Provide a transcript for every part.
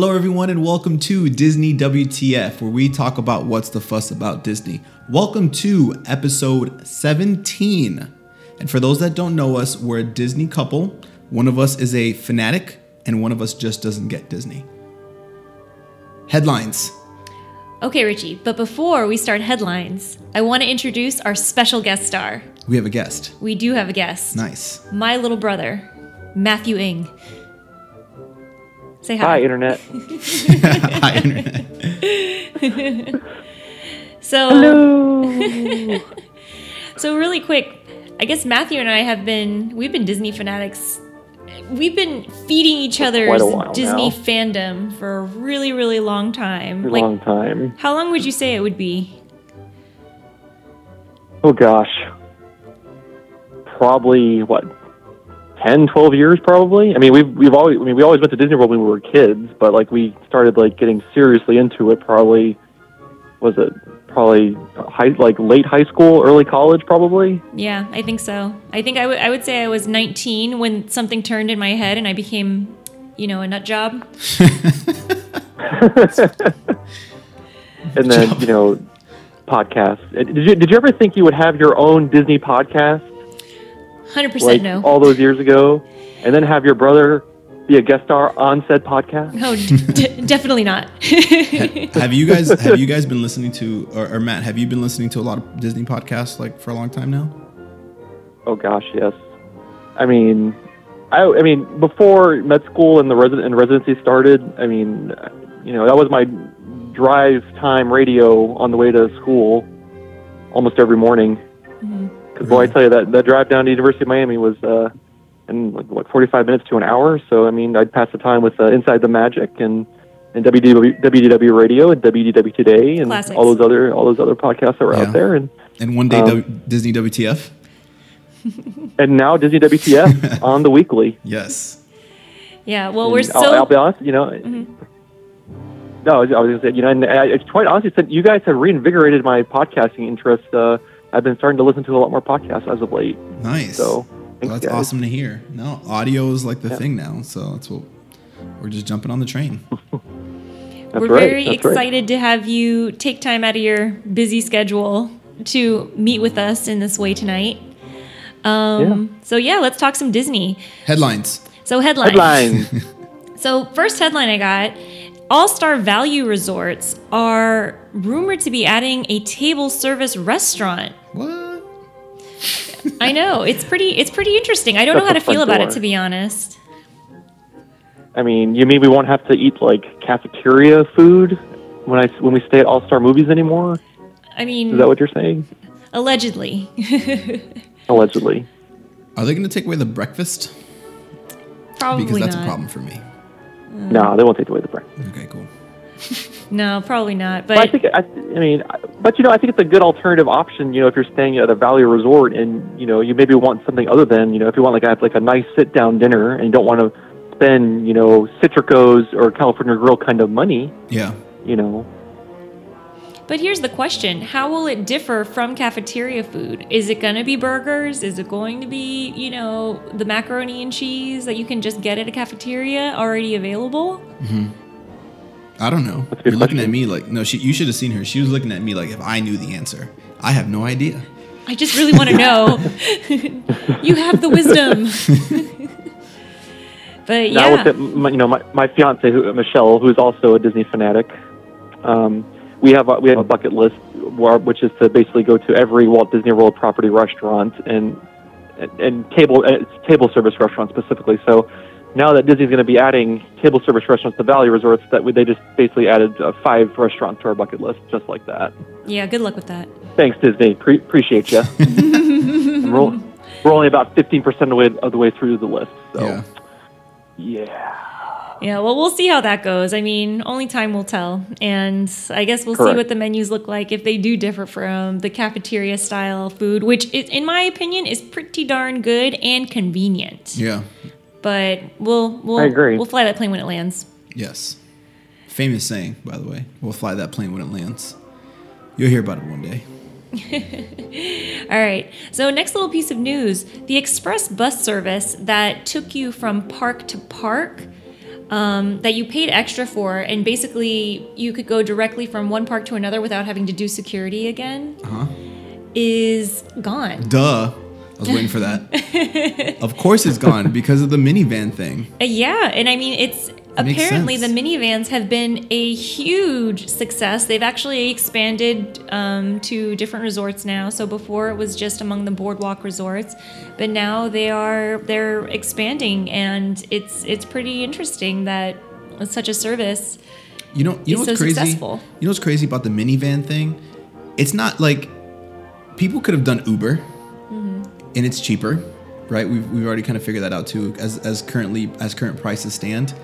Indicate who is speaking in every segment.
Speaker 1: Hello, everyone, and welcome to Disney WTF, where we talk about what's the fuss about Disney. Welcome to episode 17. And for those that don't know us, we're a Disney couple. One of us is a fanatic, and one of us just doesn't get Disney. Headlines.
Speaker 2: Okay, Richie, but before we start headlines, I want to introduce our special guest star.
Speaker 1: We have a guest.
Speaker 2: We do have a guest.
Speaker 1: Nice.
Speaker 2: My little brother, Matthew Ing. Say
Speaker 3: Hi,
Speaker 2: hi.
Speaker 3: Internet.
Speaker 1: Hi, Internet.
Speaker 2: So,
Speaker 3: Hello.
Speaker 2: so really quick, I guess Matthew and I have been we've been Disney fanatics. We've been feeding each other's
Speaker 3: quite a while
Speaker 2: Disney
Speaker 3: now.
Speaker 2: fandom for a really, really long time.
Speaker 3: A
Speaker 2: like,
Speaker 3: long time.
Speaker 2: how long would you say it would be?
Speaker 3: Oh gosh. Probably what? 10, 12 years probably. I mean, we've we've always I mean, we always went to Disney World when we were kids, but like we started like getting seriously into it probably was it probably high like late high school, early college probably.
Speaker 2: Yeah, I think so. I think I would I would say I was 19 when something turned in my head and I became, you know, a nut job.
Speaker 3: And then, you know, podcasts. Did you did you ever think you would have your own Disney podcast
Speaker 2: 100%
Speaker 3: like
Speaker 2: no.
Speaker 3: all those years ago and then have your brother be a guest star on said podcast?
Speaker 2: No, d- definitely not.
Speaker 1: have you guys have you guys been listening to or, or Matt, have you been listening to a lot of Disney podcasts like for a long time now?
Speaker 3: Oh gosh, yes. I mean, I, I mean, before med school and the resident and residency started, I mean, you know, that was my drive time radio on the way to school, almost every morning.
Speaker 2: Mhm.
Speaker 3: Because boy, I tell you that that drive down to University of Miami was uh, in like what 45 minutes to an hour. So I mean, I'd pass the time with uh, Inside the Magic and and WDW, WDW Radio and WDW Today and
Speaker 2: Classics.
Speaker 3: all those other all those other podcasts that were
Speaker 1: Yeah.
Speaker 3: out there and.
Speaker 1: And one day
Speaker 3: Um,
Speaker 1: w- Disney WTF?
Speaker 3: and now Disney WTF on the weekly.
Speaker 1: Yes.
Speaker 2: yeah, well, we're
Speaker 3: And I'll,
Speaker 2: so
Speaker 3: I'll be honest, you know. No, I was, I was going to say, you know, and I, it's quite honestly, said you guys have reinvigorated my podcasting interest. Uh, I've been starting to listen to a lot more podcasts as of late.
Speaker 1: Nice.
Speaker 3: So,
Speaker 1: Well, that's
Speaker 3: guys.
Speaker 1: awesome to hear. No, audio is like the
Speaker 3: Yeah.
Speaker 1: thing now, so that's what we're just jumping on the train.
Speaker 3: That's
Speaker 2: we're
Speaker 3: right.
Speaker 2: very
Speaker 3: That's right.
Speaker 2: excited to have you take time out of your busy schedule to meet with us in this way tonight. Um, So yeah, let's talk some Disney.
Speaker 1: Headlines.
Speaker 2: So headlines.
Speaker 3: Headline.
Speaker 2: So first headline I got: All Star Value Resorts are rumored to be adding a table service restaurant.
Speaker 1: What?
Speaker 2: I know it's pretty. It's pretty interesting. I don't know how to
Speaker 3: a fun
Speaker 2: feel about it to be honest.
Speaker 3: I mean, you mean we won't have to eat like cafeteria food when I when we stay at All Star Movies anymore?
Speaker 2: I mean,
Speaker 3: Is that what you're saying?
Speaker 2: allegedly.
Speaker 3: Allegedly.
Speaker 1: Are they going to take away the breakfast?
Speaker 2: Probably
Speaker 1: Because that's
Speaker 2: not.
Speaker 1: a problem for me.
Speaker 3: Uh, no, they won't take away the breakfast.
Speaker 1: Okay, cool.
Speaker 2: No, probably not. But
Speaker 3: But I think I, I mean, but you know, I think it's a good alternative option. You know, if you're staying at a value resort and you know you maybe want something other than you know if you want like a, like a nice sit down dinner and you don't want to spend you know Citricos or California Grill kind of money.
Speaker 1: Yeah.
Speaker 3: You know,
Speaker 2: But here's the question How will it differ from cafeteria food? Is it going to be burgers? Is it going to be, you know, the macaroni and cheese that you can just get at a cafeteria already available?
Speaker 1: I don't know.
Speaker 3: That's a good
Speaker 1: You're looking at me like, no, she, you should have seen her. She was looking at me like if I knew the answer. I have no idea.
Speaker 2: I just really want to know. you have the wisdom. but yeah.
Speaker 3: now with it, my, you know my my fiance who, Michelle, who's also a Disney fanatic. Um, we have a, we have a bucket list, which is to basically go to every Walt Disney World property restaurant and and, and table uh, it's table service restaurants specifically. So now that Disney's going to be adding table service restaurants to Value Resorts, that we, they just basically added uh, five restaurants to our bucket list, just like that.
Speaker 2: yeah, good luck with that.
Speaker 3: Thanks, Disney. Pre- appreciate you. we're, only- we're only about fifteen percent of the way of the way through the list. So
Speaker 1: Yeah.
Speaker 3: yeah.
Speaker 2: Yeah, well, we'll see how that goes. I mean, only time will tell. And I guess we'll see what the menus look like if they do differ from the cafeteria style food, which, is, in my opinion, is pretty darn good and convenient.
Speaker 1: Yeah.
Speaker 2: But we'll we'll
Speaker 3: I agree.
Speaker 2: we'll fly that plane when it lands.
Speaker 1: Yes. Famous saying, by the way. We'll fly that plane when it lands. You'll hear about it one day.
Speaker 2: All right. So next little piece of news: the express bus service that took you from park to park um, that you paid extra for, and basically you could go directly from one park to another without having to do security again,
Speaker 1: Uh-huh.
Speaker 2: is gone.
Speaker 1: Duh. I was waiting for that. of course it's gone because of the minivan thing.
Speaker 2: Uh, yeah, and I mean it's apparently the minivans have been a huge success. They've actually expanded um, to different resorts now. So before it was just among the boardwalk resorts, but now they are they're expanding, and it's it's pretty interesting that such a service.
Speaker 1: You know, you know what's
Speaker 2: so
Speaker 1: crazy?
Speaker 2: successful.
Speaker 1: You know what's crazy about the minivan thing? It's not like people could have done Uber,
Speaker 2: Mm-hmm.
Speaker 1: and it's cheaper, right? We've, we've already kind of figured that out too, as as currently as current prices stand.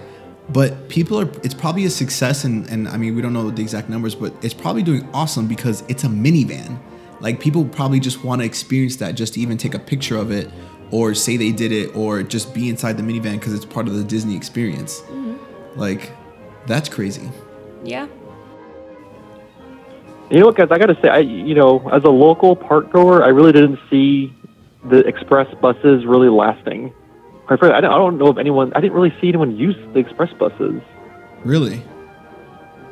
Speaker 1: But people are, it's probably a success, and and I mean we don't know the exact numbers, but it's probably doing awesome because it's a minivan. Like people probably just want to experience that, just to even take a picture of it, or say they did it, or just be inside the minivan because it's part of the Disney experience.
Speaker 2: Mm-hmm.
Speaker 1: Like, that's crazy.
Speaker 2: Yeah.
Speaker 3: You know what, guys? I got to say, I you know, as a local park goer, I really didn't see the express buses really lasting. Quite frankly, I don't, I don't know if anyone. I didn't really see anyone use the express buses.
Speaker 1: Really?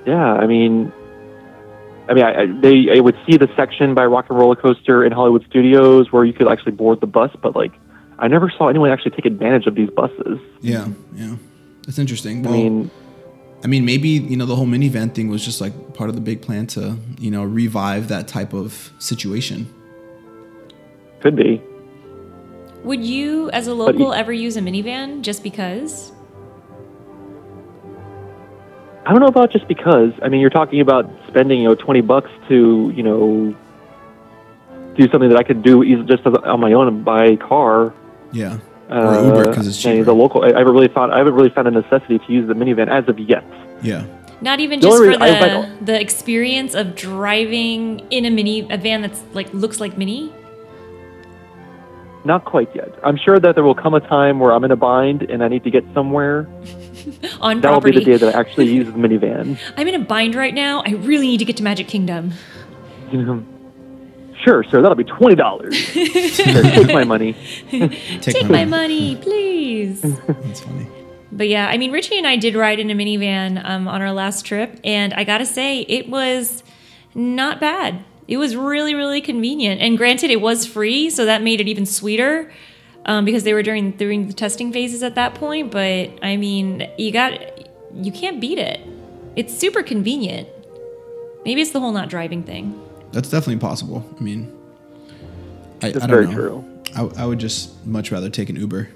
Speaker 3: Yeah, I mean, I mean, I, I, they I would see the section by Rock and Roller Coaster in Hollywood Studios where you could actually board the bus, but like, I never saw anyone actually take advantage of these buses.
Speaker 1: Yeah, yeah. That's interesting.
Speaker 3: I mean,
Speaker 1: I mean, maybe you know the whole minivan thing was just like part of the big plan to you know revive that type of situation.
Speaker 3: could be.
Speaker 2: Would you, as a local,
Speaker 3: you-
Speaker 2: ever use a minivan just because?
Speaker 3: I don't know about just because. I mean, you're talking about spending you know twenty bucks to you know do something that I could do easily just on my own and buy a car.
Speaker 1: Yeah,
Speaker 3: Uh,
Speaker 1: or Uber because it's
Speaker 3: and
Speaker 1: cheaper.
Speaker 3: The local. I I haven't really found. I haven't really found a necessity to use the minivan as of yet.
Speaker 1: yeah,
Speaker 2: Not even
Speaker 3: The
Speaker 2: just
Speaker 3: only
Speaker 2: for
Speaker 3: reason I- I
Speaker 2: the the experience of driving in a mini a van that's like looks like mini.
Speaker 3: Not quite yet. I'm sure that there will come a time where I'm in a bind and I need to get somewhere.
Speaker 2: on
Speaker 3: That will be the day that I actually use the minivan.
Speaker 2: I'm in a bind right now. I really need to get to Magic Kingdom.
Speaker 3: You know, sure, sir, that'll be twenty dollars. Take my money.
Speaker 2: Take my money, please.
Speaker 1: That's funny.
Speaker 2: But yeah, I mean, Richie and I did ride in a minivan um, on our last trip, and I gotta say, it was not bad. It was really, really convenient. And granted, it was free, so that made it even sweeter um, because they were during during the testing phases at that point. But I mean, you got you can't beat it. It's super convenient. Maybe it's the whole not driving thing.
Speaker 1: That's definitely possible. I mean, I,
Speaker 3: That's
Speaker 1: I don't
Speaker 3: very
Speaker 1: know.
Speaker 3: true.
Speaker 1: I, I would just much rather take an Uber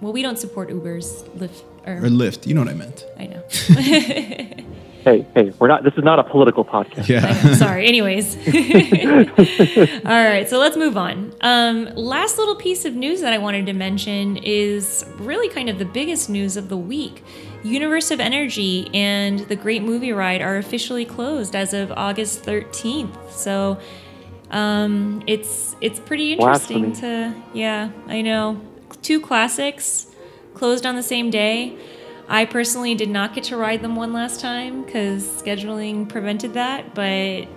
Speaker 2: Well, we don't support Ubers, Lyft, or,
Speaker 1: or Lyft. You know what I meant?
Speaker 2: I know.
Speaker 3: Hey, hey, we're not. This is not a political podcast.
Speaker 1: Yeah.
Speaker 2: Sorry. Anyways. All right. So let's move on. Um, last little piece of news that I wanted to mention is really kind of the biggest news of the week. Universe of Energy and the Great Movie Ride are officially closed as of August 13th. So um, it's it's pretty interesting
Speaker 3: Blasphemy.
Speaker 2: to yeah, I know. Two classics closed on the same day. I personally did not get to ride them one last time because scheduling prevented that. But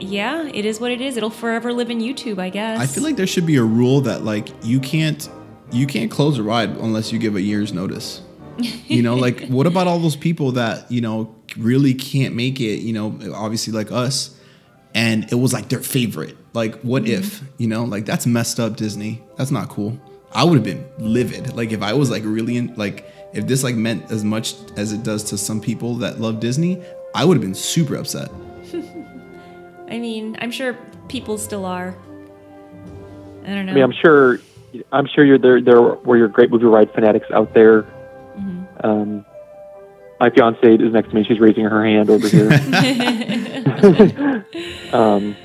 Speaker 2: yeah, it is what it is. It'll forever live in YouTube, I guess.
Speaker 1: I feel like there should be a rule that like you can't you can't close a ride unless you give a year's notice. You know, like what about all those people that you know really can't make it? You know, obviously like us, and it was like their favorite. Like, what mm-hmm. if? You know, like that's messed up, Disney. That's not cool. I would have been livid. Like if I was like really in, like if this like meant as much as it does to some people that love Disney, I would have been super upset.
Speaker 2: I mean, I'm sure people still are. I don't know.
Speaker 3: I mean, I'm sure. I'm sure you're there. There were your great movie ride fanatics out there.
Speaker 2: Mm-hmm.
Speaker 3: Um, my fiance is next to me. She's raising her hand over here. um,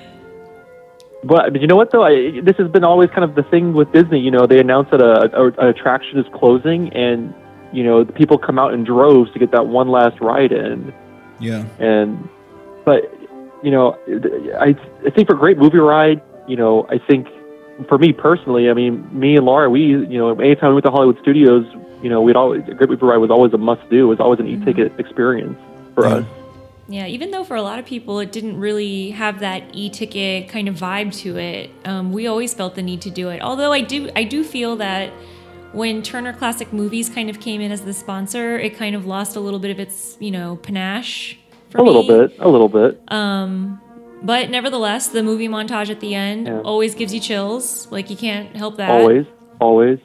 Speaker 3: but, but you know what though? I, this has been always kind of the thing with Disney. You know, they announce that a, a, an attraction is closing, and you know the people come out in droves to get that one last ride in.
Speaker 1: Yeah.
Speaker 3: And but you know, I I think for Great Movie Ride, you know, I think for me personally, I mean, me and Laura, we you know, anytime we went to Hollywood Studios, you know, we'd always a Great Movie Ride was always a must do. It was always an e-ticket experience for
Speaker 1: Yeah.
Speaker 3: us.
Speaker 2: Yeah, even though for a lot of people it didn't really have that e-ticket kind of vibe to it, um, we always felt the need to do it. Although I do, I do feel that when Turner Classic Movies kind of came in as the sponsor, it kind of lost a little bit of its, you know, panache for
Speaker 3: A little
Speaker 2: me.
Speaker 3: bit, a little bit.
Speaker 2: Um, But nevertheless, the movie montage at the end
Speaker 3: Yeah.
Speaker 2: always gives you chills. Like you can't help that.
Speaker 3: always, always.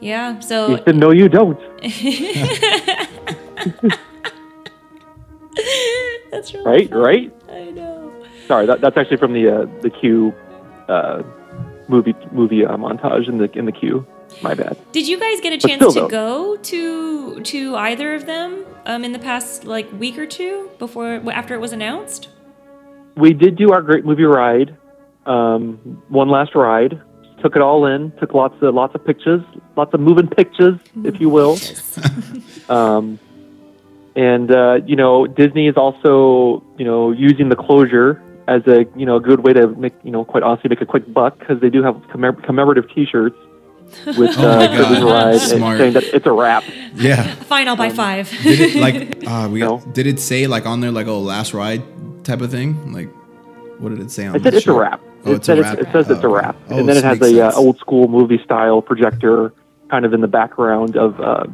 Speaker 2: Yeah. So
Speaker 3: said no, you don't.
Speaker 2: that's really
Speaker 3: Right,
Speaker 2: funny.
Speaker 3: right.
Speaker 2: I know.
Speaker 3: Sorry, that, that's actually from the uh, the Q uh, movie movie uh, montage in the in the queue. My bad.
Speaker 2: Did you guys get a chance to
Speaker 3: though.
Speaker 2: go to to either of them um, in the past like week or two before after it was announced?
Speaker 3: We did do our great movie ride, um, one last ride. Took it all in. Took lots of lots of pictures, lots of moving pictures, if you will. Um, and uh, you know, Disney is also you know using the closure as a you know a good way to make you know quite honestly make a quick buck because they do have commem- commemorative T-shirts with
Speaker 1: Oh
Speaker 3: uh, the Disney ride and saying that it's a wrap.
Speaker 1: Yeah.
Speaker 2: Fine, I'll buy five.
Speaker 1: Did it like uh we
Speaker 3: No.
Speaker 1: did it say like on there like oh last ride type of thing? Like what did it say on
Speaker 3: I said
Speaker 1: the
Speaker 3: it's a
Speaker 1: shirt?
Speaker 3: wrap.
Speaker 1: Oh,
Speaker 3: it,
Speaker 1: it's a wrap.
Speaker 3: it says it's a
Speaker 1: Oh,
Speaker 3: wrap,
Speaker 1: okay.
Speaker 3: and then
Speaker 1: Oh,
Speaker 3: it has
Speaker 1: makes
Speaker 3: a uh, old school movie style projector kind of in the background of uh,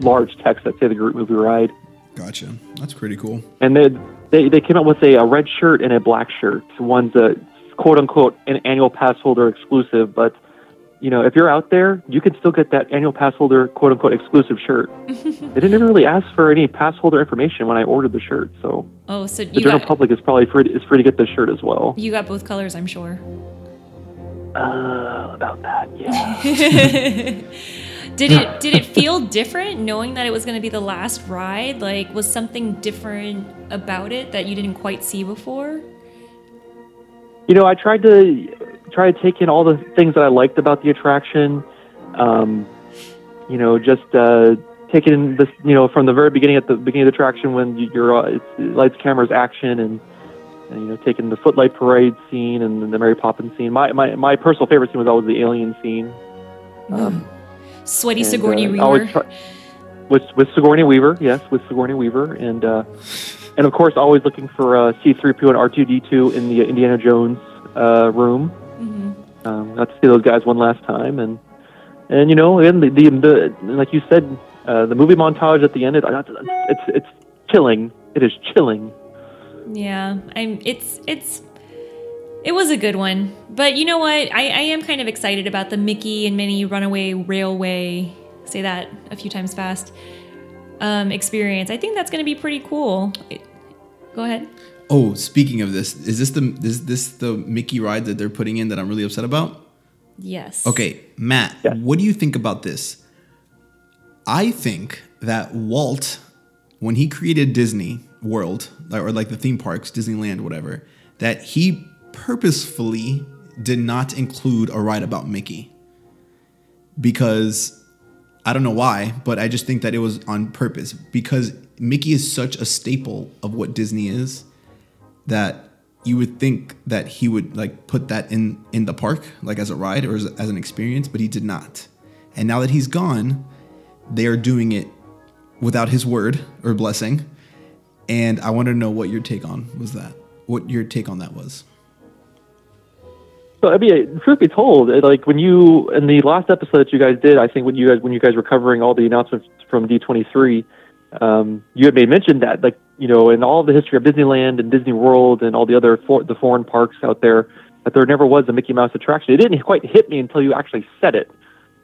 Speaker 3: large text that say the great movie ride.
Speaker 1: Gotcha. That's pretty cool.
Speaker 3: And they they, they came out with a, a red shirt and a black shirt. One's a quote unquote an annual pass holder exclusive, but you know if you're out there, you can still get that annual pass holder quote unquote exclusive shirt. they didn't really ask for any pass holder information when I ordered the shirt, so
Speaker 2: Oh, so
Speaker 3: the
Speaker 2: you
Speaker 3: general
Speaker 2: got
Speaker 3: public is probably free is free to get this shirt as well.
Speaker 2: you got both colors, I'm sure.
Speaker 3: Uh, about that, yeah.
Speaker 2: Did it did it feel different knowing that it was going to be the last ride? Like was something different about it that you didn't quite see before?
Speaker 3: You know, I tried to try to take in all the things that I liked about the attraction. Um, you know, just uh, taking this, you know, from the very beginning at the beginning of the attraction when you- you're uh, it's lights, cameras, action, and, and you know, taking the footlight parade scene and the Mary Poppins scene. My my my personal favorite scene was always the alien scene. Um,
Speaker 2: Sweaty
Speaker 3: and,
Speaker 2: Sigourney
Speaker 3: uh,
Speaker 2: Weaver.
Speaker 3: try- with with Sigourney Weaver, yes, with Sigourney Weaver, and uh, and of course always looking for uh, C-3PO and R2D2 in the Indiana Jones uh, room.
Speaker 2: Mhm.
Speaker 3: Um, got to see those guys one last time, and and you know, and the, the, the like you said, uh, the movie montage at the end, it, it's it's chilling. It is chilling.
Speaker 2: Yeah, I'm. It's it's. It was a good one, but you know what? I, I am kind of excited about the Mickey and Minnie Runaway Railway. Say that a few times fast. Um, experience. I think that's going to be pretty cool. It- go ahead.
Speaker 1: Oh, speaking of this, is this the is this the Mickey ride that they're putting in that I'm really upset about?
Speaker 2: Yes.
Speaker 1: Okay, Matt,
Speaker 3: Yes.
Speaker 1: what do you think about this? I think that Walt, when he created Disney World, or like the theme parks, Disneyland, whatever, that he purposefully did not include a ride about Mickey. Because I don't know why, but I just think that it was on purpose. Because Mickey is such a staple of what Disney is that you would think that he would like put that in in the park like as a ride or as, as an experience but he did not and now that he's gone they are doing it without his word or blessing and i want to know what your take on was that what your take on that was
Speaker 3: So I mean, truth be told, like when you in the last episode that you guys did, I think when you guys when you guys were covering all the announcements from D23, um, you had made mention that like you know in all the history of Disneyland and Disney World and all the other for, the foreign parks out there, that there never was a Mickey Mouse attraction. It didn't quite hit me until you actually said it.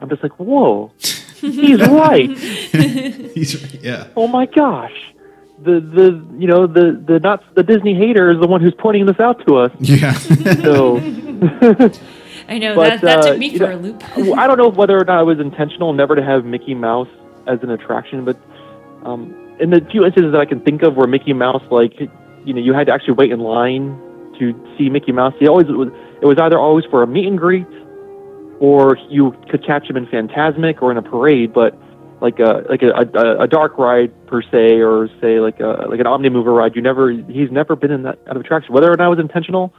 Speaker 3: I'm just like, whoa, he's right.
Speaker 1: he's right yeah
Speaker 3: Oh my gosh. The the you know the the not the Disney hater is the one who's pointing this out to us.
Speaker 1: yeah
Speaker 3: So
Speaker 2: I know
Speaker 3: But,
Speaker 2: that that
Speaker 3: uh,
Speaker 2: took me
Speaker 3: you
Speaker 2: for
Speaker 3: know,
Speaker 2: a loop.
Speaker 3: I don't know whether or not it was intentional never to have Mickey Mouse as an attraction, but um, in the few instances that I can think of where Mickey Mouse, like, you know, you had to actually wait in line to see Mickey Mouse. He always it was, it was either always for a meet and greet, or you could catch him in Fantasmic or in a parade, but like a like a, a, a dark ride per se, or say like a like an Omnimover ride. You never he's never been in that kind of attraction. Whether or not it was intentional,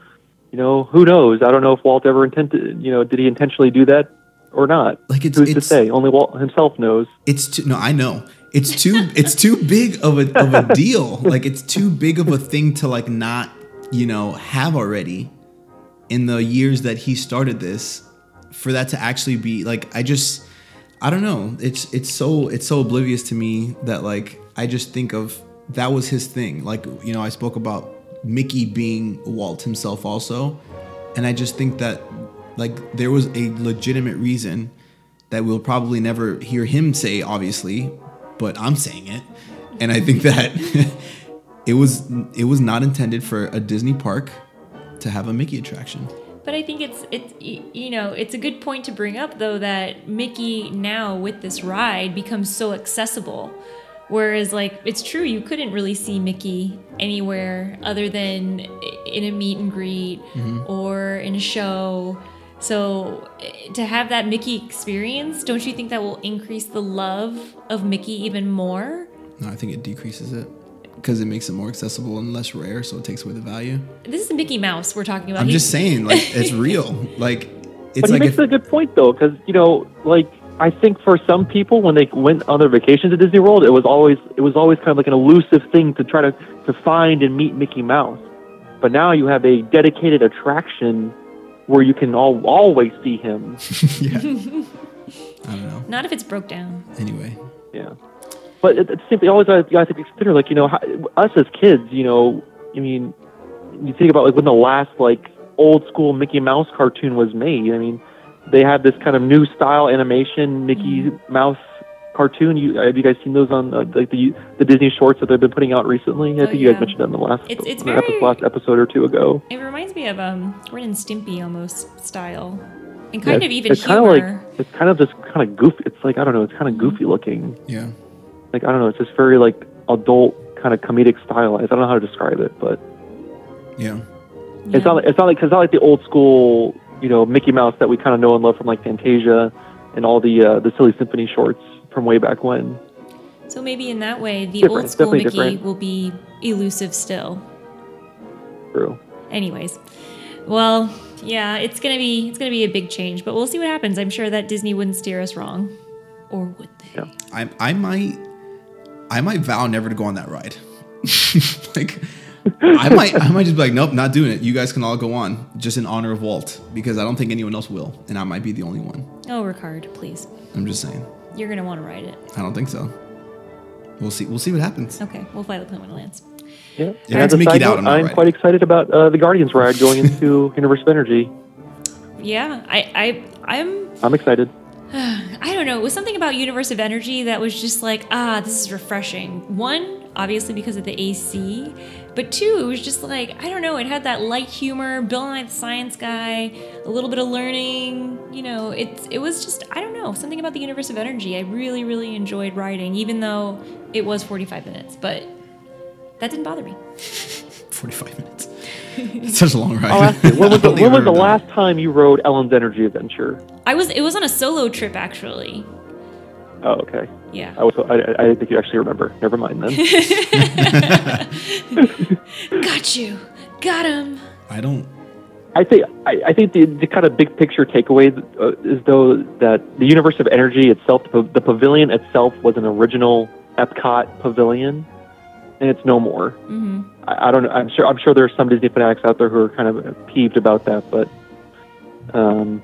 Speaker 3: you know, who knows? I don't know if Walt ever intended. You know, did he intentionally do that or not?
Speaker 1: Like, it's-
Speaker 3: who's to
Speaker 1: it's-
Speaker 3: say? Only Walt himself knows.
Speaker 1: it's too no i know it's too it's too big of a of a deal like it's too big of a thing to like not you know have already in the years that he started this for that to actually be like I just I don't know. It's it's so it's so oblivious to me that like I just think of that was his thing. Like you know I spoke about Mickey being Walt himself also, and I just think that like there was a legitimate reason that we'll probably never hear him say obviously, but I'm saying it, and I think that it was it was not intended for a Disney park to have a Mickey attraction.
Speaker 2: But I think it's it's you know it's a good point to bring up though that Mickey now with this ride becomes so accessible, whereas like it's true you couldn't really see Mickey anywhere other than in a meet and greet or in a show. So eh, to have that Mickey experience, don't you think that will increase the love of Mickey even more?
Speaker 1: No, I think it decreases it because it makes it more accessible and less rare, so it takes away the value.
Speaker 2: This is Mickey Mouse we're talking about.
Speaker 1: I'm
Speaker 2: He's-
Speaker 1: just saying, like it's real. Like it's
Speaker 3: but he
Speaker 1: like
Speaker 3: makes
Speaker 1: if,
Speaker 3: a good point though, because you know, like I think for some people when they went on their vacation to Disney World, it was always it was always kind of like an elusive thing to try to to find and meet Mickey Mouse. But now you have a dedicated attraction where you can all always see him.
Speaker 1: yeah. I don't know.
Speaker 2: Not if it's broke down.
Speaker 1: Anyway,
Speaker 3: Yeah. But it, it's simply always I, I think consider like you know how, us as kids, you know, I mean, you think about like when the last like old school Mickey Mouse cartoon was made. I mean, they had this kind of new style animation Mickey Mouse cartoon. You have you guys seen those on uh, like the the Disney shorts that they've been putting out recently? I
Speaker 2: Oh,
Speaker 3: think you guys mentioned that in the last
Speaker 2: It's- it's
Speaker 3: in the epi-
Speaker 2: very-
Speaker 3: last episode or two ago.
Speaker 2: It reminds me of um Ren and Stimpy almost style, and kind
Speaker 3: it's-
Speaker 2: of even
Speaker 3: it's
Speaker 2: humor.
Speaker 3: kind of like it's kind of just kind of goofy. It's like I don't know. It's kind of goofy looking.
Speaker 1: yeah.
Speaker 3: Like I don't know, it's just very like adult kind of comedic stylized. I don't know how to describe it, but
Speaker 1: Yeah.
Speaker 3: it's not it's not like it's not like the old school you know Mickey Mouse that we kind of know and love from like Fantasia and all the uh, the Silly Symphony shorts from way back when.
Speaker 2: So maybe in that way, the
Speaker 3: Different,
Speaker 2: old school Mickey
Speaker 3: different.
Speaker 2: will be elusive still.
Speaker 3: True.
Speaker 2: Anyways, well, yeah, it's gonna be it's gonna be a big change, but we'll see what happens. I'm sure that Disney wouldn't steer us wrong, or would they?
Speaker 3: Yeah.
Speaker 1: I I might I might vow never to go on that ride. like I might I might just be like, nope, not doing it. You guys can all go on, just in honor of Walt, because I don't think anyone else will, and I might be the only one.
Speaker 2: Oh, Ricard, please,
Speaker 1: I'm just saying.
Speaker 2: you're gonna want to ride it.
Speaker 1: I don't think so. We'll see. We'll see what happens.
Speaker 2: Okay, we'll fly the plane when it lands.
Speaker 3: Yeah.
Speaker 1: If
Speaker 3: And as a
Speaker 1: Mickey'd
Speaker 3: side
Speaker 1: out,
Speaker 3: note,
Speaker 1: I'm
Speaker 3: I'm quite excited about uh, the Guardians ride going into Universe of Energy.
Speaker 2: Yeah, I I I'm
Speaker 3: I'm excited.
Speaker 2: I don't know. It was something about Universe of Energy that was just like, ah, this is refreshing. One, obviously because of the AC, but two, it was just like, I don't know. It had that light humor, Bill Nye the Science Guy, a little bit of learning. You know, it's it was just I don't know something about the Universe of Energy. I really really enjoyed riding, even though it was 45 minutes, but that didn't bother me.
Speaker 1: 45 minutes. It's such a long ride.
Speaker 3: I'll ask you, when was the, when was the last time you rode Ellen's Energy Adventure?
Speaker 2: I was it was on a solo trip actually.
Speaker 3: Oh, okay.
Speaker 2: Yeah.
Speaker 3: I was I, I didn't think you actually remember. Never mind then.
Speaker 2: Got you. Got him.
Speaker 1: I don't.
Speaker 3: I think I, I think the, the kind of big picture takeaway uh, is though that the Universe of Energy itself, the, the pavilion itself, was an original Epcot pavilion, and it's no more.
Speaker 2: hmm
Speaker 3: I, I, don't. I'm sure. I'm sure there are some Disney fanatics out there who are kind of peeved about that, but um,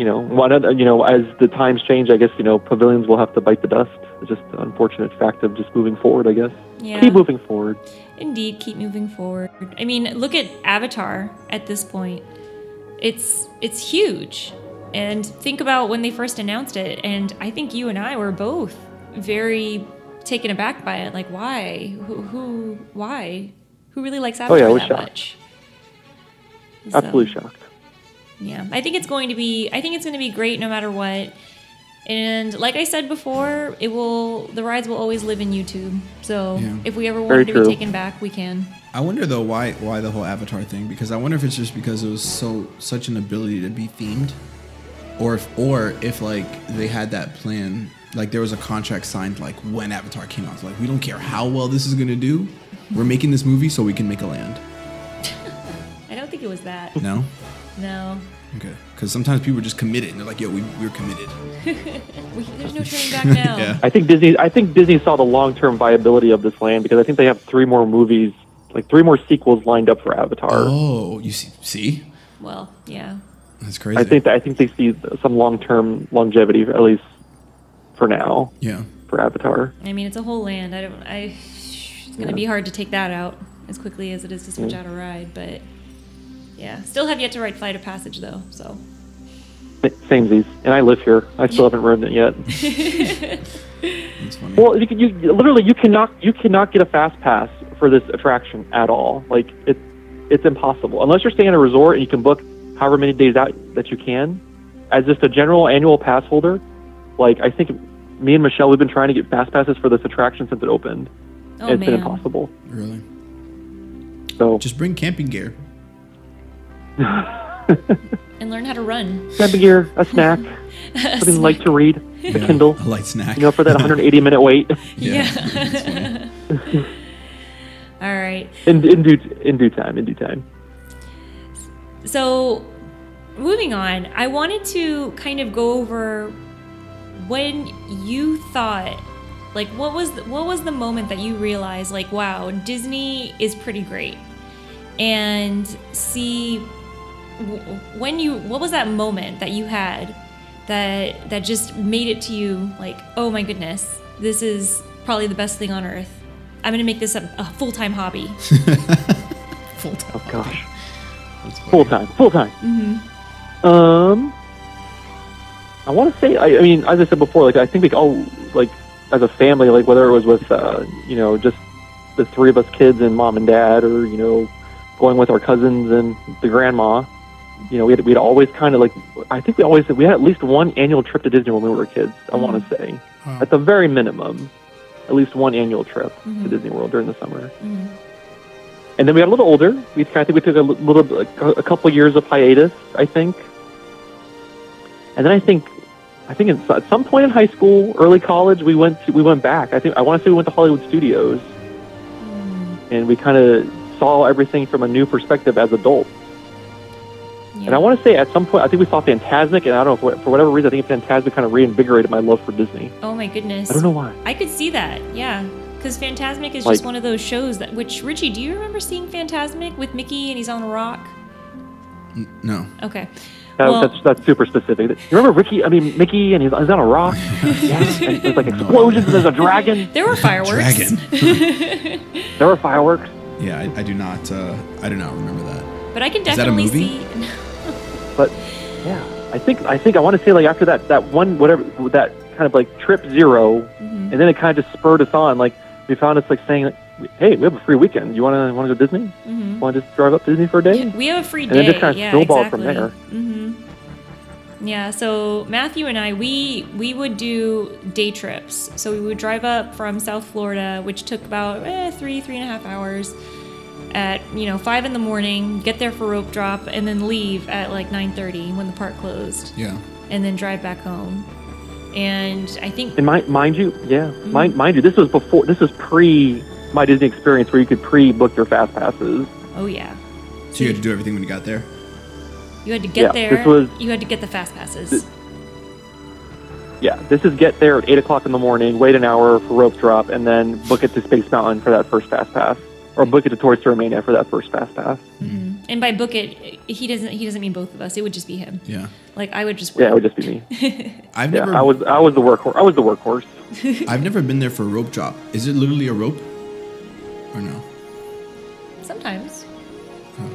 Speaker 3: you know, one of you know, as the times change, I guess you know, pavilions will have to bite the dust. It's just an unfortunate fact of just moving forward. I guess
Speaker 2: Yeah.
Speaker 3: keep moving forward.
Speaker 2: Indeed, keep moving forward. I mean, look at Avatar at this point. It's it's huge. And think about when they first announced it and I think you and I were both very taken aback by it. Like why? Who who why? Who really likes Avatar
Speaker 3: Oh, yeah, I
Speaker 2: Avatar
Speaker 3: was
Speaker 2: that
Speaker 3: shocked.
Speaker 2: much? So,
Speaker 3: Absolutely shocked.
Speaker 2: Yeah, I think it's going to be. I think it's going to be great no matter what. And like I said before, it will. The rides will always live in YouTube. So
Speaker 1: Yeah.
Speaker 2: if we ever
Speaker 3: Very
Speaker 2: wanted to be taken back, we can.
Speaker 1: I wonder though why why the whole Avatar thing because I wonder if it's just because it was so such an ability to be themed, or if or if like they had that plan like there was a contract signed like when Avatar came out. So, like we don't care how well this is gonna do, we're making this movie so we can make a land.
Speaker 2: I don't think it was that.
Speaker 1: No,
Speaker 2: No.
Speaker 1: okay, because sometimes people are just committed and they're like, yo, we we're committed.
Speaker 2: We, there's no turning back now.
Speaker 1: Yeah.
Speaker 3: I think Disney. I think Disney saw the long-term viability of this land because I think they have three more movies, like three more sequels lined up for Avatar.
Speaker 1: Oh, you see, see,
Speaker 2: Well, yeah.
Speaker 1: That's crazy.
Speaker 3: I think that, I think they see some long-term longevity, at least for now,
Speaker 1: Yeah.
Speaker 3: for Avatar.
Speaker 2: I mean, it's a whole land. I don't. I. It's gonna be hard to take that out as quickly as it is to switch mm. out a ride, but yeah, still have yet to write Flight of Passage though. So
Speaker 3: Samesies, and I live here. I still haven't ridden it yet.
Speaker 1: That's funny.
Speaker 3: Well, you, can- you literally you cannot you cannot get a fast pass for this attraction at all. Like it, it's impossible unless you're staying at a resort and you can book however many days out that you can. As just a general annual pass holder, like I think me and Michelle we've been trying to get fast passes for this attraction since it opened.
Speaker 2: oh
Speaker 3: it's been impossible.
Speaker 1: really?
Speaker 3: So
Speaker 1: Just bring camping gear.
Speaker 2: and learn how to run.
Speaker 3: camping gear, a snack, something light to read, a Kindle.
Speaker 1: A light snack.
Speaker 3: You know, for that 180 minute wait.
Speaker 2: Yeah.
Speaker 1: That's funny.
Speaker 2: All right.
Speaker 3: In, in due in due time, in due time.
Speaker 2: So, moving on, I wanted to kind of go over when you thought, like, what was the, what was the moment that you realized, like, wow, Disney is pretty great, and see w- when you what was that moment that you had that that just made it to you like, oh my goodness, this is probably the best thing on earth. I'm gonna make this a, a full time hobby.
Speaker 1: Full time.
Speaker 3: Oh gosh,
Speaker 1: That's funny.
Speaker 3: full time, full time. Um, I want to say, I, I mean, as I said before, like I think we all like as a family, like whether it was with uh, you know just the three of us kids and mom and dad, or you know going with our cousins and the grandma. You know, we'd, we'd always kind of like, I think we always, we had at least one annual trip to Disney when we were kids, I want to say.
Speaker 1: Wow.
Speaker 3: At the very minimum, at least one annual trip
Speaker 2: Mhm.
Speaker 3: to Disney World during the summer.
Speaker 2: Mhm.
Speaker 3: And then we got a little older. We I think we took a little, like, a couple years of hiatus. I think, and then I think, I think at some point in high school, early college, we went to, we went back. I think I want to say we went to Hollywood Studios,
Speaker 2: Mm,
Speaker 3: and we kind of saw everything from a new perspective as adults.
Speaker 2: Yeah.
Speaker 3: And I want to say at some point, I think we saw Fantasmic, and I don't know for, for whatever reason, I think Fantasmic kind of reinvigorated my love for Disney.
Speaker 2: Oh my goodness.
Speaker 3: I don't know why.
Speaker 2: I could see that. Yeah. Because Fantasmic is
Speaker 3: Like-
Speaker 2: just one of those shows that. Which Richie, do you remember seeing Fantasmic with Mickey and he's on a rock?
Speaker 1: N- No.
Speaker 2: Okay.
Speaker 3: That,
Speaker 2: Well-
Speaker 3: that's that's super specific. You remember Ricky? I mean Mickey, and he's, he's on a rock. yeah, and there's like explosions, and there's a dragon.
Speaker 2: There were fireworks.
Speaker 1: Dragon.
Speaker 3: There were fireworks.
Speaker 1: Yeah, I, I do not. Uh, I do not remember that.
Speaker 2: But I can
Speaker 1: Is that a
Speaker 2: definitely
Speaker 1: movie?
Speaker 2: see.
Speaker 3: But yeah, I think I think I want to say like after that that one whatever that kind of like trip 0
Speaker 2: Mhm.
Speaker 3: and then it kind of just spurred us on. Like we found us like saying, like, "Hey, we have a free weekend. You want to want to go Disney?
Speaker 2: Mhm.
Speaker 3: Want to just drive up to Disney for a day?"
Speaker 2: We have a free
Speaker 3: And
Speaker 2: day.
Speaker 3: it just kind of
Speaker 2: yeah,
Speaker 3: snowballed
Speaker 2: exactly.
Speaker 3: from there.
Speaker 2: hmm Yeah. So Matthew and I, we we would do day trips. So we would drive up from South Florida, which took about eh, three three and a half hours. At you know five in the morning, get there for rope drop, and then leave at like nine thirty when the park closed,
Speaker 1: Yeah.
Speaker 2: and then drive back home. And I think
Speaker 3: And mind, mind you, yeah,
Speaker 2: Mm-hmm.
Speaker 3: mind, mind you, this was before, this was pre my Disney experience where you could pre-book your fast passes.
Speaker 2: oh yeah,
Speaker 1: So you had to do everything when you got there.
Speaker 2: you had to get
Speaker 3: Yeah,
Speaker 2: there.
Speaker 3: this was-
Speaker 2: you had to get the fast passes.
Speaker 3: This- Yeah, this is get there at eight o'clock in the morning, wait an hour for rope drop, and then book it to Space Mountain for that first fast pass, or book it to Toy Story Mania for that first fast pass.
Speaker 2: Mhm. And by book it, he doesn't he doesn't mean both of us. It would just be him.
Speaker 1: Yeah.
Speaker 2: Like I would just
Speaker 3: Yeah, it would just be me.
Speaker 1: I've
Speaker 3: Yeah,
Speaker 1: never.
Speaker 3: I was I was the workhorse. I was the workhorse.
Speaker 1: I've never been there for a rope drop. Is it literally a rope? Or no?
Speaker 2: Sometimes.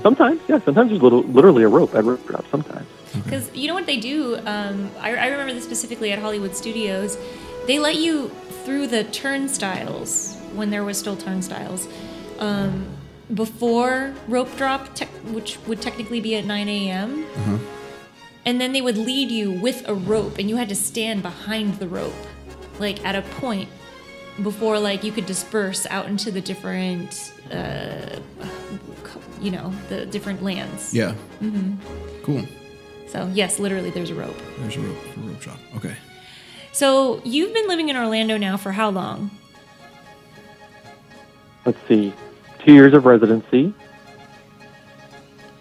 Speaker 3: Sometimes, yeah, sometimes there's little, literally a rope at rope drop. Sometimes.
Speaker 2: Because you know what they do? Um, I, I remember this specifically at Hollywood Studios. They let you through the turnstiles when there was still turnstiles um, before rope drop, tec- which would technically be at 9 a.m.
Speaker 1: Uh-huh.
Speaker 2: And then they would lead you with a rope, and you had to stand behind the rope, like at a point before like you could disperse out into the different, uh, you know, the different lands.
Speaker 1: Yeah. Mm-hmm. Cool.
Speaker 2: So yes, literally, there's a rope.
Speaker 1: There's a rope for rope drop. Okay.
Speaker 2: So you've been living in Orlando now for how long?
Speaker 3: let's see, two years of residency.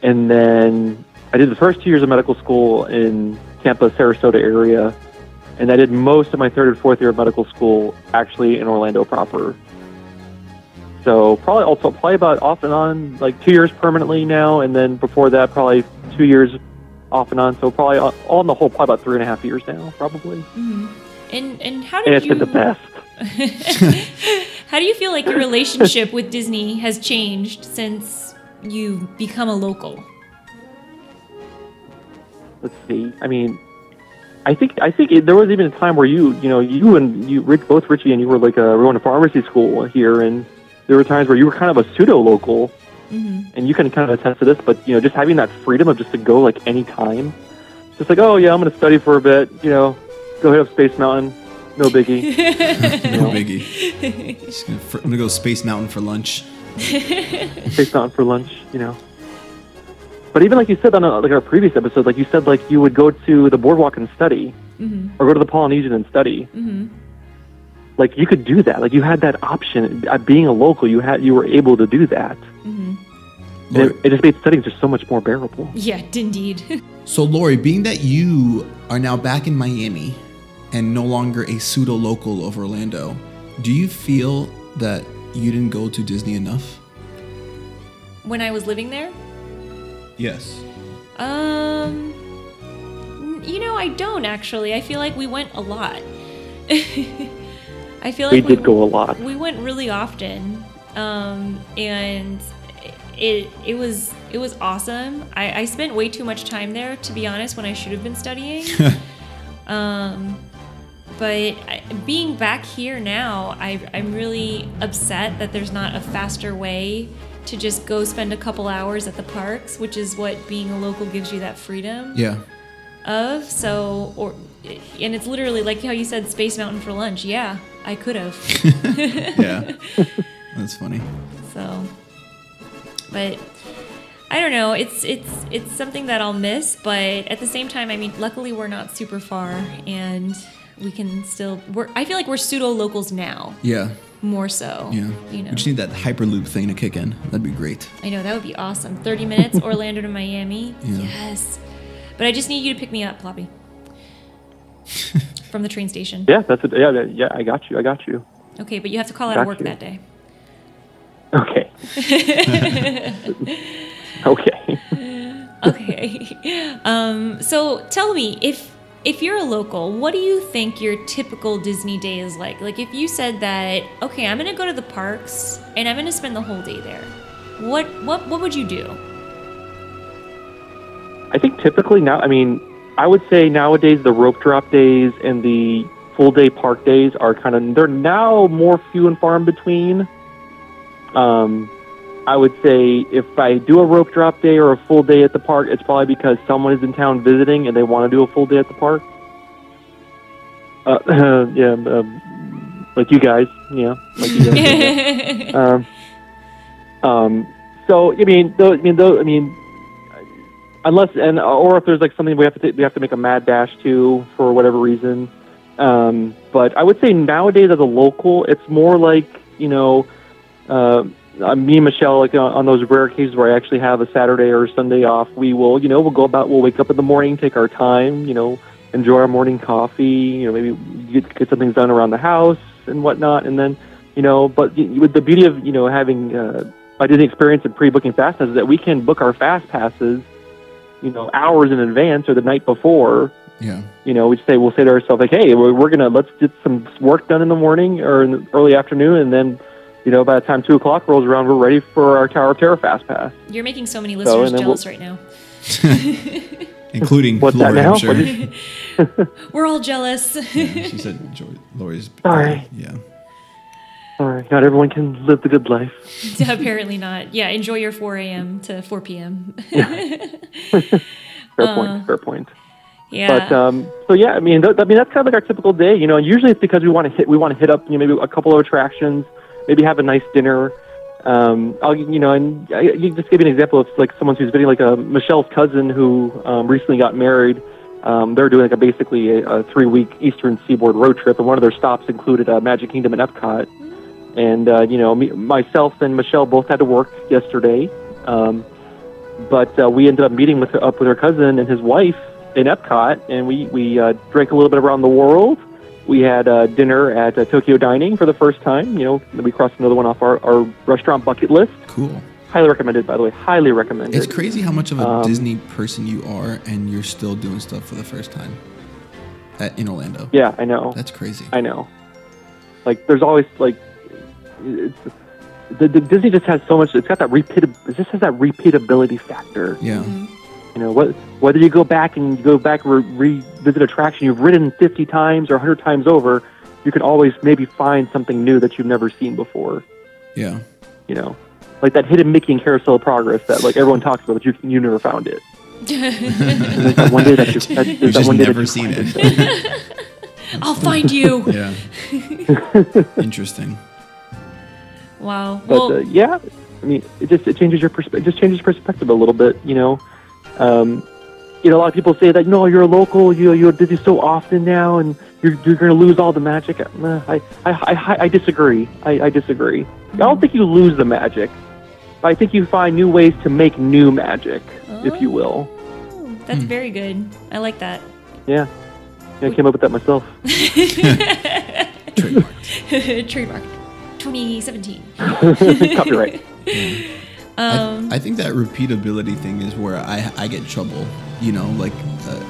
Speaker 3: And then I did the first two years of medical school in Tampa, Sarasota area. And I did most of my third and fourth year of medical school actually in Orlando proper. So probably also probably about off and on like two years permanently now, and then before that probably two years off and on. So probably uh, all in the whole, probably about three and a half years now, probably.
Speaker 2: And and how
Speaker 3: And
Speaker 2: did
Speaker 3: it's
Speaker 2: you
Speaker 3: been the best.
Speaker 2: How do you feel like your relationship with Disney has changed since you've become a local?
Speaker 3: let's see. I mean, I think I think it, there was even a time where you you know you and you Rich, both Richie and you were like uh, we were going to pharmacy school here, and there were times where you were kind of a pseudo local, and you can kind of attest to this. But you know, just having that freedom of just to go like any time, just like oh yeah, I'm going to study for a bit, you know, go hit up Space Mountain, no biggie.
Speaker 1: No biggie. Just gonna, fr- I'm gonna go Space Mountain for lunch.
Speaker 3: Space Mountain for lunch, you know. But even like you said on a, like our previous episode, like you said, like you would go to the boardwalk and study, mm-hmm. or go to the Polynesian and study. Mm-hmm. Like you could do that. Like you had that option. Uh, being a local, you had you were able to do that. Mm-hmm. And
Speaker 1: Laurie,
Speaker 3: it, it just made studying just so much more bearable.
Speaker 2: Yeah, indeed.
Speaker 1: so Laurie, being that you are now back in Miami and no longer a pseudo local of Orlando, do you feel that you didn't go to Disney enough?
Speaker 2: when I was living there,
Speaker 1: Yes.
Speaker 2: um, you know, I don't actually. I feel like we went a lot. I feel
Speaker 3: We
Speaker 2: like
Speaker 3: did go a lot.
Speaker 2: We went really often, um, and it it was it was awesome. I, I spent way too much time there, to be honest, when I should have been studying. um, but being back here now, I, I'm really upset that there's not a faster way to just go spend a couple hours at the parks, which is what being a local gives you that freedom
Speaker 1: Yeah.
Speaker 2: of. So, or and it's literally like how you said Space Mountain for lunch. Yeah, I could have.
Speaker 1: Yeah. That's funny.
Speaker 2: So, but I don't know. It's it's it's something that I'll miss, but at the same time, I mean, luckily we're not super far, and we can still. We're. I feel like we're pseudo locals now,
Speaker 1: Yeah.
Speaker 2: more so.
Speaker 1: Yeah.
Speaker 2: You know.
Speaker 1: We just need that Hyperloop thing to kick in. That'd be great.
Speaker 2: I know that would be awesome. Thirty minutes, Orlando to Miami.
Speaker 1: Yeah.
Speaker 2: Yes. But I just need you to pick me up, Ploppy. From the train station.
Speaker 3: Yeah, that's it. Yeah, yeah, yeah, I got you. I got you.
Speaker 2: Okay, but you have to call out of work
Speaker 3: you.
Speaker 2: that day.
Speaker 3: Okay. okay.
Speaker 2: okay. Um, so tell me, if if you're a local, what do you think your typical Disney day is like? Like if you said that, okay, I'm gonna go to the parks and I'm gonna spend the whole day there. What what what would you do?
Speaker 3: I think typically now, I mean, I would say nowadays the rope drop days and the full day park days are kind of, they're now more few and far in between. Um, I would say if I do a rope drop day or a full day at the park, it's probably because someone is in town visiting and they want to do a full day at the park. Uh, yeah, um, like you guys, yeah, like you guys. um, um, so I mean, though, I mean, though, I mean, unless and or if there's like something we have to t- we have to make a mad dash to for whatever reason. Um, but I would say nowadays as a local, it's more like you know, uh, uh, me and Michelle like uh, on those rare occasions where I actually have a Saturday or Sunday off, we will you know we'll go about we'll wake up in the morning, take our time, you know, enjoy our morning coffee, you know, maybe get, get some things done around the house and whatnot, and then you know, but with the beauty of you know having uh, my Disney experience and pre-booking fast passes is that we can book our fast passes, you know, hours in advance or the night before.
Speaker 1: Yeah.
Speaker 3: You know, we say we'll say to ourselves like, hey, we're, we're gonna let's get some work done in the morning or in the early afternoon, and then you know by the time two o'clock rolls around, we're ready for our Tower of Terror fast pass.
Speaker 2: You're making so many
Speaker 3: So,
Speaker 2: listeners
Speaker 3: and then
Speaker 2: jealous right now.
Speaker 1: Including
Speaker 3: What's that
Speaker 1: Laurie,
Speaker 3: now?
Speaker 1: I'm sure.
Speaker 2: We're all jealous.
Speaker 1: Yeah, she said Joy- Laurie's.
Speaker 3: Sorry.
Speaker 1: Yeah.
Speaker 3: All right, not everyone can live the good life.
Speaker 2: Apparently not. Yeah, enjoy your 4 a.m. to 4 p.m.
Speaker 3: Fair point. Fair point.
Speaker 2: yeah.
Speaker 3: But um, so yeah, I mean, th- I mean that's kind of like our typical day. You know, usually it's because we want to hit we want to hit up you know maybe a couple of attractions, maybe have a nice dinner. Um, I'll you know, and I, you just give you an example of like someone who's visiting like a Michelle's cousin who um, recently got married. Um, they're doing like a basically a, a three week Eastern Seaboard road trip, and one of their stops included uh, Magic Kingdom and Epcot. And uh, you know, me, myself and Michelle both had to work yesterday. Um, but uh, we ended up meeting with up with her cousin and his wife in Epcot, and we we uh, drank a little bit around the world. We had uh, dinner at uh, Tokyo Dining for the first time. You know, we crossed another one off our, our restaurant bucket list.
Speaker 1: Cool.
Speaker 3: highly recommended. By the way, highly recommended.
Speaker 1: It's crazy how much of a
Speaker 3: Um,
Speaker 1: Disney person you are, and you're still doing stuff for the first time at, in Orlando.
Speaker 3: Yeah, I know.
Speaker 1: That's crazy.
Speaker 3: I know. Like, there's always like, it's the, the Disney just has so much. It's got that repeat. It just has that repeatability factor.
Speaker 1: yeah,
Speaker 3: You know, what, whether you go back and you go back and re- revisit attraction you've ridden 50 times or 100 times over, you can always maybe find something new that you've never seen before.
Speaker 1: yeah,
Speaker 3: You know, like that hidden Mickey and Carousel of Progress that like everyone talks about, but you you never found it. There's that one day that you that, there's
Speaker 1: You've
Speaker 3: that
Speaker 1: just
Speaker 3: one day that
Speaker 1: never
Speaker 3: you
Speaker 1: seen
Speaker 3: find
Speaker 1: it.
Speaker 2: I'll find you.
Speaker 1: yeah. Interesting.
Speaker 2: Wow.
Speaker 3: But
Speaker 2: Well,
Speaker 3: uh, yeah, I mean, it just it changes your perspe- it just changes perspective a little bit. You know, um, you know, a lot of people say that no, you're a local, you you're Disney so often now, and you're you're going to lose all the magic. Uh, I I I, I disagree. I, I disagree. I don't think you lose the magic. But I think you find new ways to make new magic, if you will.
Speaker 2: that's very good. I like that.
Speaker 3: Yeah. yeah, I came up with that myself.
Speaker 1: Trademark.
Speaker 2: Trademark. 2017.
Speaker 3: Copyright.
Speaker 2: Um,
Speaker 1: I, I think that repeatability thing is where I I get trouble. You know, like uh,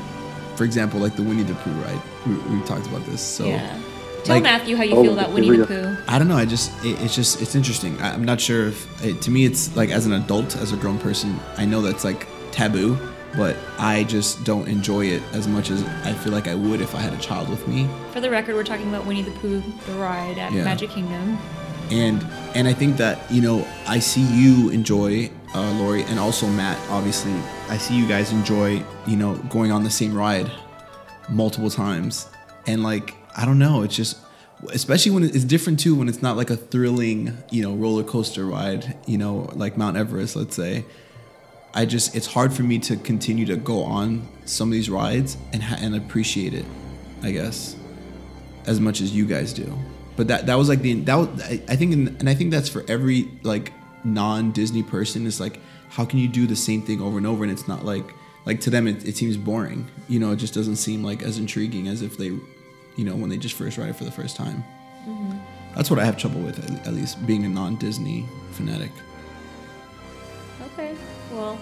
Speaker 1: for example, like the Winnie the Pooh ride. We, we talked about this. So
Speaker 2: yeah. Tell
Speaker 1: like-
Speaker 2: Matthew how you
Speaker 3: Oh,
Speaker 2: feel about Winnie the. Pooh.
Speaker 1: I don't know. I just it, it's just it's interesting. I, I'm not sure if it, to me it's like as an adult, as a grown person, I know that's like taboo, but I just don't enjoy it as much as I feel like I would if I had a child with me.
Speaker 2: For the record, we're talking about Winnie the Pooh, the ride at
Speaker 1: Yeah.
Speaker 2: Magic Kingdom.
Speaker 1: and and I think that you know I see you enjoy uh, Laurie and also Matt. Obviously, I see you guys enjoy you know going on the same ride multiple times, and like I don't know, it's just especially when it's different too when it's not like a thrilling you know roller coaster ride, you know like Mount Everest, let's say. I just it's hard for me to continue to go on some of these rides and and appreciate it, I guess as much as you guys do. But that that was like the that was, I, I think in, and I think that's for every like non Disney person is like how can you do the same thing over and over and it's not like like to them it, it seems boring. You know, it just doesn't seem like as intriguing as if they you know when they just first ride it for the first time. Mm-hmm. That's what I have trouble with at, at least being a non Disney fanatic.
Speaker 2: Okay. Well,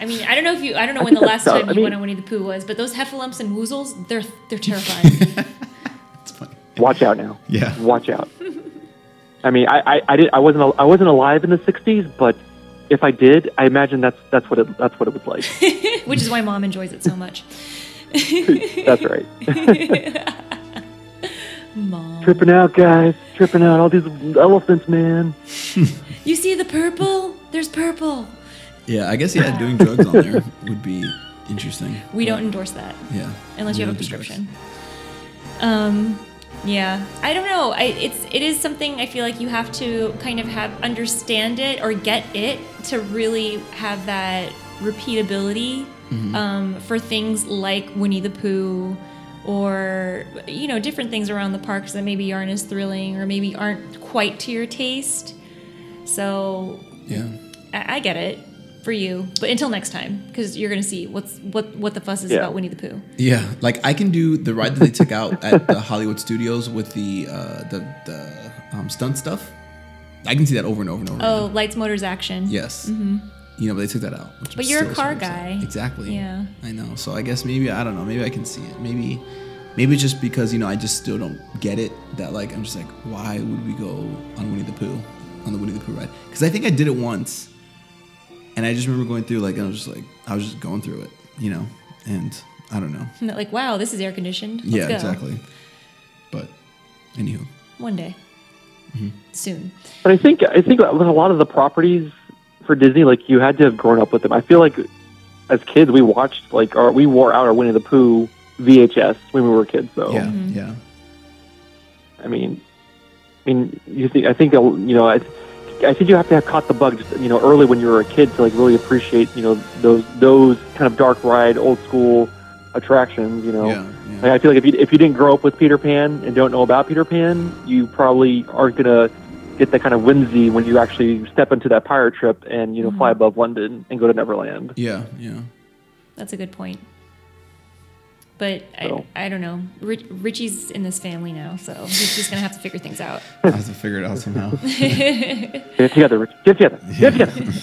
Speaker 2: I mean, I don't know if you, I don't know when the last
Speaker 3: so.
Speaker 2: time
Speaker 3: I
Speaker 2: you
Speaker 3: mean-
Speaker 2: went on Winnie the Pooh was, but those heffalumps and woozles, they're they're terrifying.
Speaker 1: It's funny.
Speaker 3: Watch out now.
Speaker 1: Yeah.
Speaker 3: Watch out. I mean, I, I, I did I wasn't I wasn't alive in the '60s, but if I did, I imagine that's that's what it that's what it was like.
Speaker 2: Which is why mom enjoys it so much.
Speaker 3: that's right.
Speaker 2: Mom.
Speaker 3: Tripping out, guys. Tripping out. All these elephants, man.
Speaker 2: You see the purple? There's purple.
Speaker 1: Yeah, I guess yeah, doing drugs on there would be interesting.
Speaker 2: We
Speaker 1: But,
Speaker 2: don't endorse that
Speaker 1: Yeah.
Speaker 2: unless you have a
Speaker 1: don't
Speaker 2: prescription. Um, yeah, I don't know. I it's it is something I feel like you have to kind of have understand it or get it to really have that repeatability
Speaker 1: Mm-hmm.
Speaker 2: um, for things like Winnie the Pooh or you know different things around the parks that maybe aren't as thrilling or maybe aren't quite to your taste. So
Speaker 1: Yeah.
Speaker 2: I, I get it for you, but until next time, because you're gonna see what's what what the fuss is
Speaker 3: Yeah.
Speaker 2: about Winnie the Pooh.
Speaker 1: Yeah, like I can do the ride that they took out at the Hollywood Studios with the uh, the the um, stunt stuff. I can see that over and over and over.
Speaker 2: Oh,
Speaker 1: again.
Speaker 2: lights, motors, action.
Speaker 1: yes. You know, but they took that out. Which
Speaker 2: But
Speaker 1: I'm
Speaker 2: you're a car
Speaker 1: super upset.
Speaker 2: guy.
Speaker 1: Exactly.
Speaker 2: Yeah.
Speaker 1: I know. So I guess maybe I don't know. Maybe I can see it. Maybe maybe just because you know I just still don't get it. That like I'm just like, why would we go on Winnie the Pooh on the Winnie the Pooh ride? Because I think I did it once, and I just remember going through like I was just like I was just going through it, you know, and I don't know.
Speaker 2: And like, wow, this is air conditioned. Let's
Speaker 1: yeah,
Speaker 2: go.
Speaker 1: exactly. But anywho,
Speaker 2: One day.
Speaker 1: Mm-hmm.
Speaker 2: Soon.
Speaker 3: But I think I think with a lot of the properties for Disney, like you had to have grown up with them. I feel like as kids we watched like or we wore out our Winnie the Pooh VHS when we were kids. So
Speaker 1: yeah,
Speaker 2: Mm-hmm.
Speaker 1: yeah,
Speaker 3: I mean, I mean, you think I think you know I, I think you have to have caught the bug just you know early when you were a kid to like really appreciate you know those those kind of dark ride old school attractions. You know,
Speaker 1: yeah, yeah.
Speaker 3: Like, I feel like if you if you didn't grow up with Peter Pan and don't know about Peter Pan, you probably aren't gonna get that kind of whimsy when you actually step into that pirate trip and you know fly mm-hmm. above London and go to Neverland.
Speaker 1: yeah, yeah.
Speaker 2: That's a good point. But
Speaker 3: So.
Speaker 2: I, I don't know. Rich, Richie's in this family now, so he's just gonna have to figure things out.
Speaker 1: I have to figure it out somehow.
Speaker 3: Get together, Rich. Get it together. Get it together.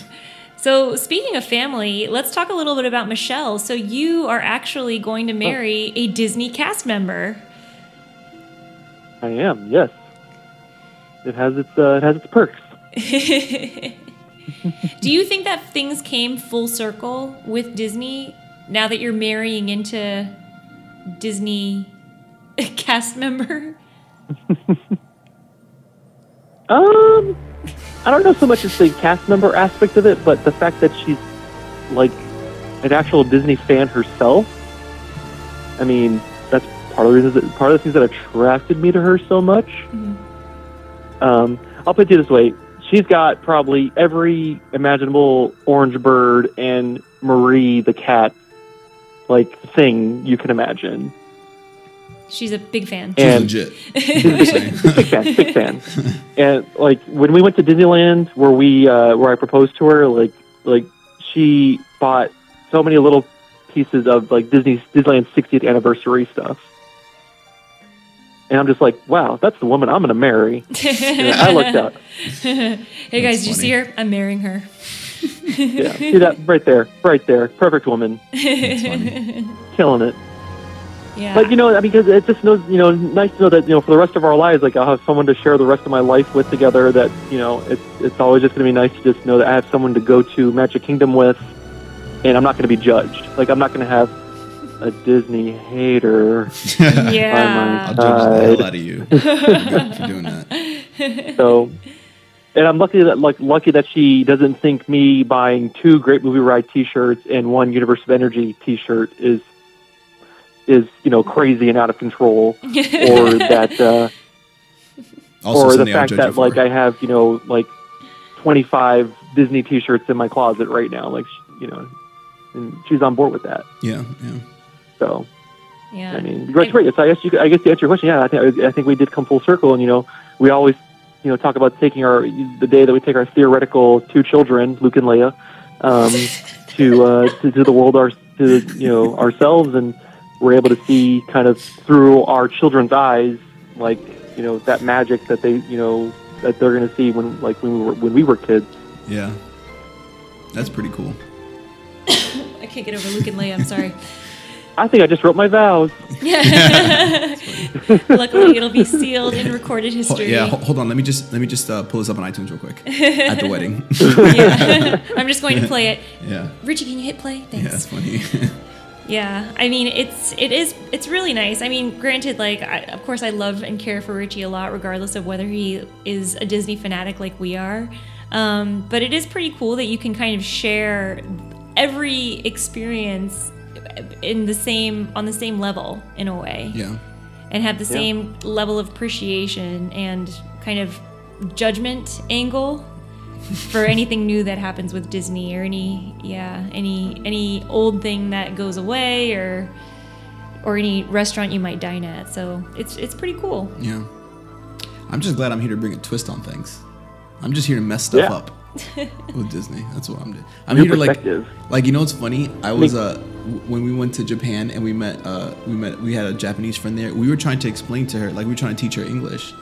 Speaker 2: So speaking of family, let's talk a little bit about Michelle. So you are actually going to marry a Disney cast member.
Speaker 3: I am. Yes. It has its uh, it has its perks.
Speaker 2: Do you think that things came full circle with Disney now that you're marrying into Disney cast member?
Speaker 3: Um, I don't know so much as the cast member aspect of it, but the fact that she's like an actual Disney fan herself. I mean, that's part of the reasons that, part of the things that attracted me to her so much. Um, I'll put it this way: she's got probably every imaginable Orange Bird and Marie the cat like thing you can imagine.
Speaker 2: She's a big fan.
Speaker 1: She's
Speaker 3: And-
Speaker 1: legit.
Speaker 3: big fan, big fan. And like when we went to Disneyland, where we uh, where I proposed to her, like like she bought so many little pieces of like Disney's Disneyland's 60th anniversary stuff. And I'm just like, wow, that's the woman I'm going to marry. And I looked up.
Speaker 2: hey guys,
Speaker 1: That's
Speaker 2: did you see her? I'm marrying her.
Speaker 3: Yeah, see that right there, right there, perfect woman, killing it.
Speaker 2: Yeah.
Speaker 3: But you know, I mean, because it just knows, you know, nice to know that you know for the rest of our lives, like I'll have someone to share the rest of my life with together. That you know, it's it's always just going to be nice to just know that I have someone to go to Magic Kingdom with, and I'm not going to be judged. Like I'm not going to have a Disney hater.
Speaker 2: yeah.
Speaker 1: I'll judge the hell out of you for doing that.
Speaker 3: So, and I'm lucky that like lucky that she doesn't think me buying two Great Movie Ride T-shirts and one Universe of Energy T-shirt is is you know crazy and out of control, or that. Uh,
Speaker 1: Also,
Speaker 3: or the fact
Speaker 1: judge you
Speaker 3: that like. I have you know like 25 Disney T-shirts in my closet right now, like sh- you know, and she's on board with that.
Speaker 1: yeah, yeah.
Speaker 3: So
Speaker 2: yeah.
Speaker 3: I mean, that's great. So I guess you, I guess to answer your question, yeah, I think I think we did come full circle, and you know, we always you know talk about taking our the day that we take our theoretical two children, Luke and Leia, um, to, uh, to to the world our to you know ourselves, and we're able to see kind of through our children's eyes, like you know that magic that they you know that they're going to see when like when we were when we were kids.
Speaker 1: Yeah. That's pretty cool.
Speaker 2: I can't get over Luke and Leia. I'm sorry.
Speaker 3: I think I just wrote my vows. Yeah.
Speaker 2: Luckily, it'll be sealed in recorded
Speaker 1: Ho-
Speaker 2: history.
Speaker 1: yeah, hold on. Let me just let me just uh, pull this up on iTunes real quick at the wedding.
Speaker 2: Yeah. I'm just going to play it.
Speaker 1: yeah,
Speaker 2: Richie, can you hit play? Thanks.
Speaker 1: yeah, that's funny.
Speaker 2: Yeah, I mean it's it is it's really nice. I mean, granted, like I, of course I love and care for Richie a lot, regardless of whether he is a Disney fanatic like we are. Um, but it is pretty cool that you can kind of share every experience in the same on the same level in a way,
Speaker 1: yeah,
Speaker 2: and have the same level of appreciation and kind of judgment angle for anything new that happens with Disney or any yeah any any old thing that goes away or or any restaurant you might dine at. So it's it's pretty cool.
Speaker 1: yeah. I'm just glad I'm here to bring a twist on things. I'm just here to mess stuff
Speaker 3: Yeah.
Speaker 1: up with Disney. That's what I'm doing. I'm
Speaker 3: New
Speaker 1: here to like,
Speaker 3: perspective.
Speaker 1: like you know what's funny? I was uh when we went to Japan and we met uh we met we had a Japanese friend there. We were trying to explain to her like we were trying to teach her English,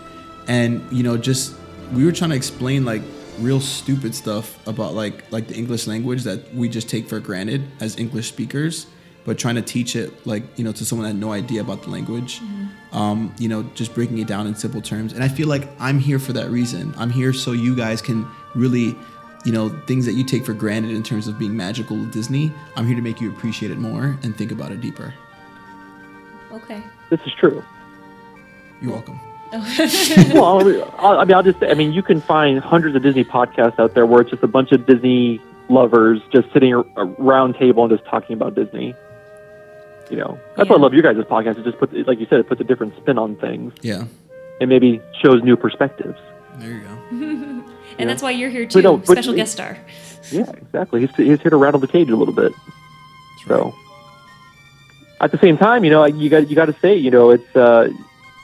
Speaker 1: and you know just we were trying to explain like real stupid stuff about like like the English language that we just take for granted as English speakers, but trying to teach it like you know to someone that had no idea about the language. Um, you know, just breaking it down in simple terms. And I feel like I'm here for that reason. I'm here so you guys can really, you know, things that you take for granted in terms of being magical with Disney. I'm here to make you appreciate it more and think about it deeper.
Speaker 2: Okay.
Speaker 3: This is true.
Speaker 1: You're welcome.
Speaker 3: well, I mean, I'll, I mean, I'll just say, I mean, you can find hundreds of Disney podcasts out there where it's just a bunch of Disney lovers just sitting ar- around table and just talking about Disney. You know, that's why I love your guys' podcast. It just puts, like you said, it puts a different spin on things
Speaker 1: Yeah.
Speaker 3: and maybe shows new perspectives.
Speaker 1: There you go.
Speaker 2: And
Speaker 3: Yeah.
Speaker 2: that's why you're here
Speaker 3: But
Speaker 2: too,
Speaker 3: no, but-
Speaker 2: special guest star.
Speaker 3: Yeah, exactly. He's, he's here to rattle the cage a little bit. So, at the same time, you know, you got you got to say, you know, it's uh,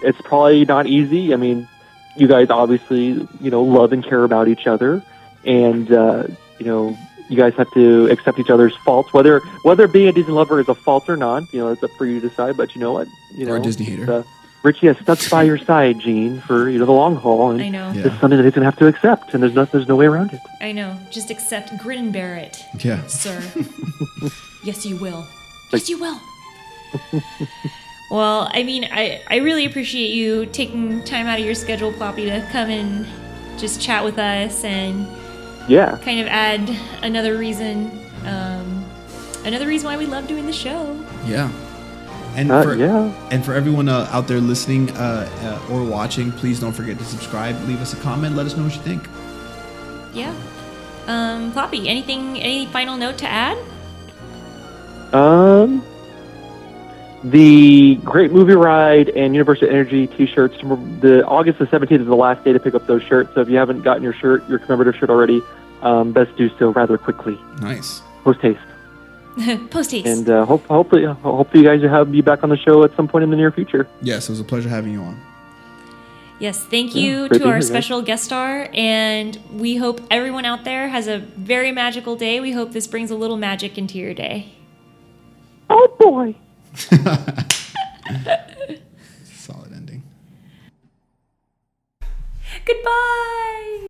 Speaker 3: it's probably not easy. I mean, you guys obviously, you know, love and care about each other, and uh, you know, you guys have to accept each other's faults, whether whether being a Disney lover is a fault or not. You know, it's up for you to decide. But you know what? You know,
Speaker 1: Or a Disney hater.
Speaker 3: uh, Richie has stuck by your side, Gene, for you know the long haul, and
Speaker 2: I know.
Speaker 1: Yeah.
Speaker 3: it's something that he's gonna have to accept, and there's no there's no way around it.
Speaker 2: I know. Just accept, grin and bear it,
Speaker 1: Yeah.
Speaker 2: sir. yes, you will. Yes, you will. well, I mean, I, I really appreciate you taking time out of your schedule, Poppy, to come and just chat with us and
Speaker 3: Yeah,
Speaker 2: kind of add another reason, um, another reason why we love doing the show.
Speaker 1: Yeah. And
Speaker 3: uh,
Speaker 1: for,
Speaker 3: yeah.
Speaker 1: And for everyone uh, out there listening uh, uh, or watching, please don't forget to subscribe. Leave us a comment. Let us know what you think.
Speaker 2: Yeah. Um, Poppy, anything, any final note to add?
Speaker 3: Um, the Great Movie Ride and Universe of Energy T-shirts. The August the seventeenth is the last day to pick up those shirts. So if you haven't gotten your shirt, your commemorative shirt already, um, best do so rather quickly,
Speaker 1: Nice.
Speaker 3: post haste.
Speaker 2: Post haste.
Speaker 3: And uh, hope, hopefully, hopefully you guys will have be back on the show at some point in the near future.
Speaker 1: Yes, it was a pleasure having you on.
Speaker 2: Yes, thank you
Speaker 3: great
Speaker 2: to
Speaker 3: to
Speaker 2: our
Speaker 3: hear, guys.
Speaker 2: special guest star, and we hope everyone out there has a very magical day. We hope this brings a little magic into your day.
Speaker 3: Oh boy.
Speaker 1: Solid ending.
Speaker 2: Goodbye.